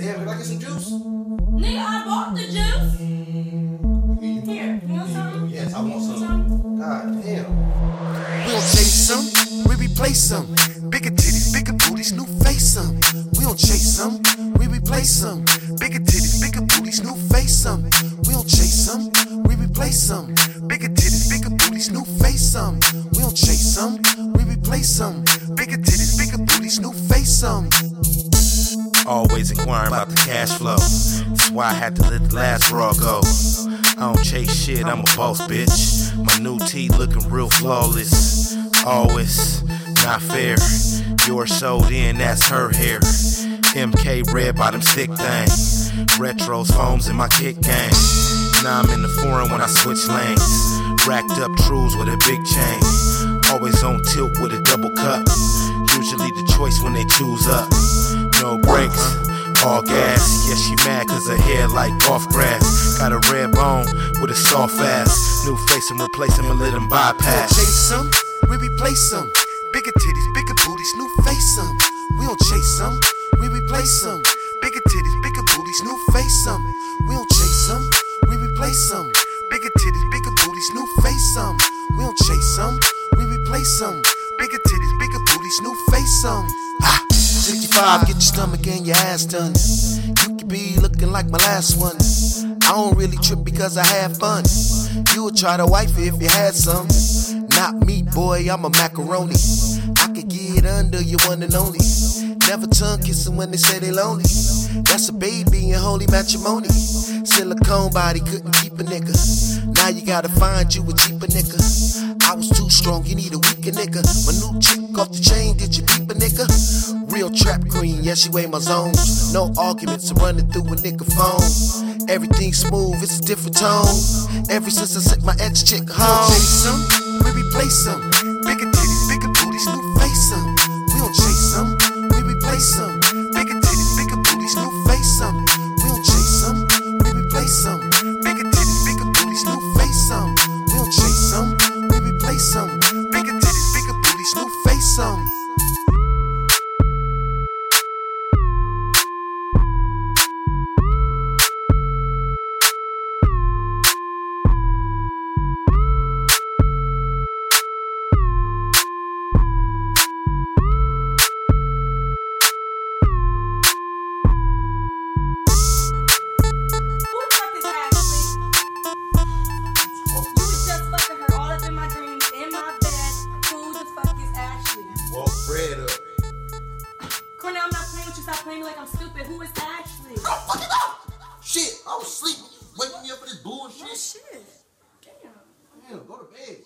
Damn, can I get some juice? Nigga, I bought the juice. Here, you want some? Yes, I want some. God damn. We don't chase them, we replace them. Bigger titties, bigger booties, new face them. We don't chase them, we replace them. Bigger titties, bigger booties, new face them. We don't chase them, we replace them. Bigger titties, bigger booties, new face them. We don't chase them, we replace them. Bigger titties, bigger booties, new face them. Always inquiring about the cash flow. That's why I had to let the last raw go. I don't chase shit, I'm a boss, bitch. My new tee looking real flawless. Always not fair. Your showed in, that's her hair. MK red bottom stick thing. Retros, foams in my kick game. Now I'm in the foreign when I switch lanes. Racked up trues with a big chain. Always on tilt with a double cup. Usually the choice when they choose up. All gas. Yeah, she mad cause her hair like golf grass. Got a red bone with a soft ass. New face and replace him and let him bypass. Chase him, we replace him. Bigger titties, bigger booties, new face him. We don't chase them, we replace them. Bigger titties, bigger booties, new face them. We don't chase them, we replace them. Bigger titties, bigger booties, new face them. We don't chase them, we replace them. Bigger titties, bigger booties, new face them. Ah, 65, get your stomach and your ass done. You could be looking like my last one. I don't really trip because I have fun. You would try to wife it if you had some. Not me, boy, I'm a macaroni. I could get under you one and only. Never tongue kissing when they say they lonely. That's a baby in holy matrimony. Silicone body couldn't keep a nigga. Now you gotta find you a cheaper nigga. I was too strong, you need a weaker nigga. My new chick off the chain, did you peep a nigga? Real trap queen, yeah, she weigh my zones. No arguments, I'm running through a nigga phone. Everything smooth, it's a different tone. Ever since I sent my ex chick home. We replace titties, bigger 'em. Bigger titties, bigger booties, new face 'em. Playing with you. Stop playing me like I'm stupid. Who is Ashley? Go fuck it up! Shit, I was sleeping. You waking me up for this Oh bullshit. shit. Damn. Damn, go to bed.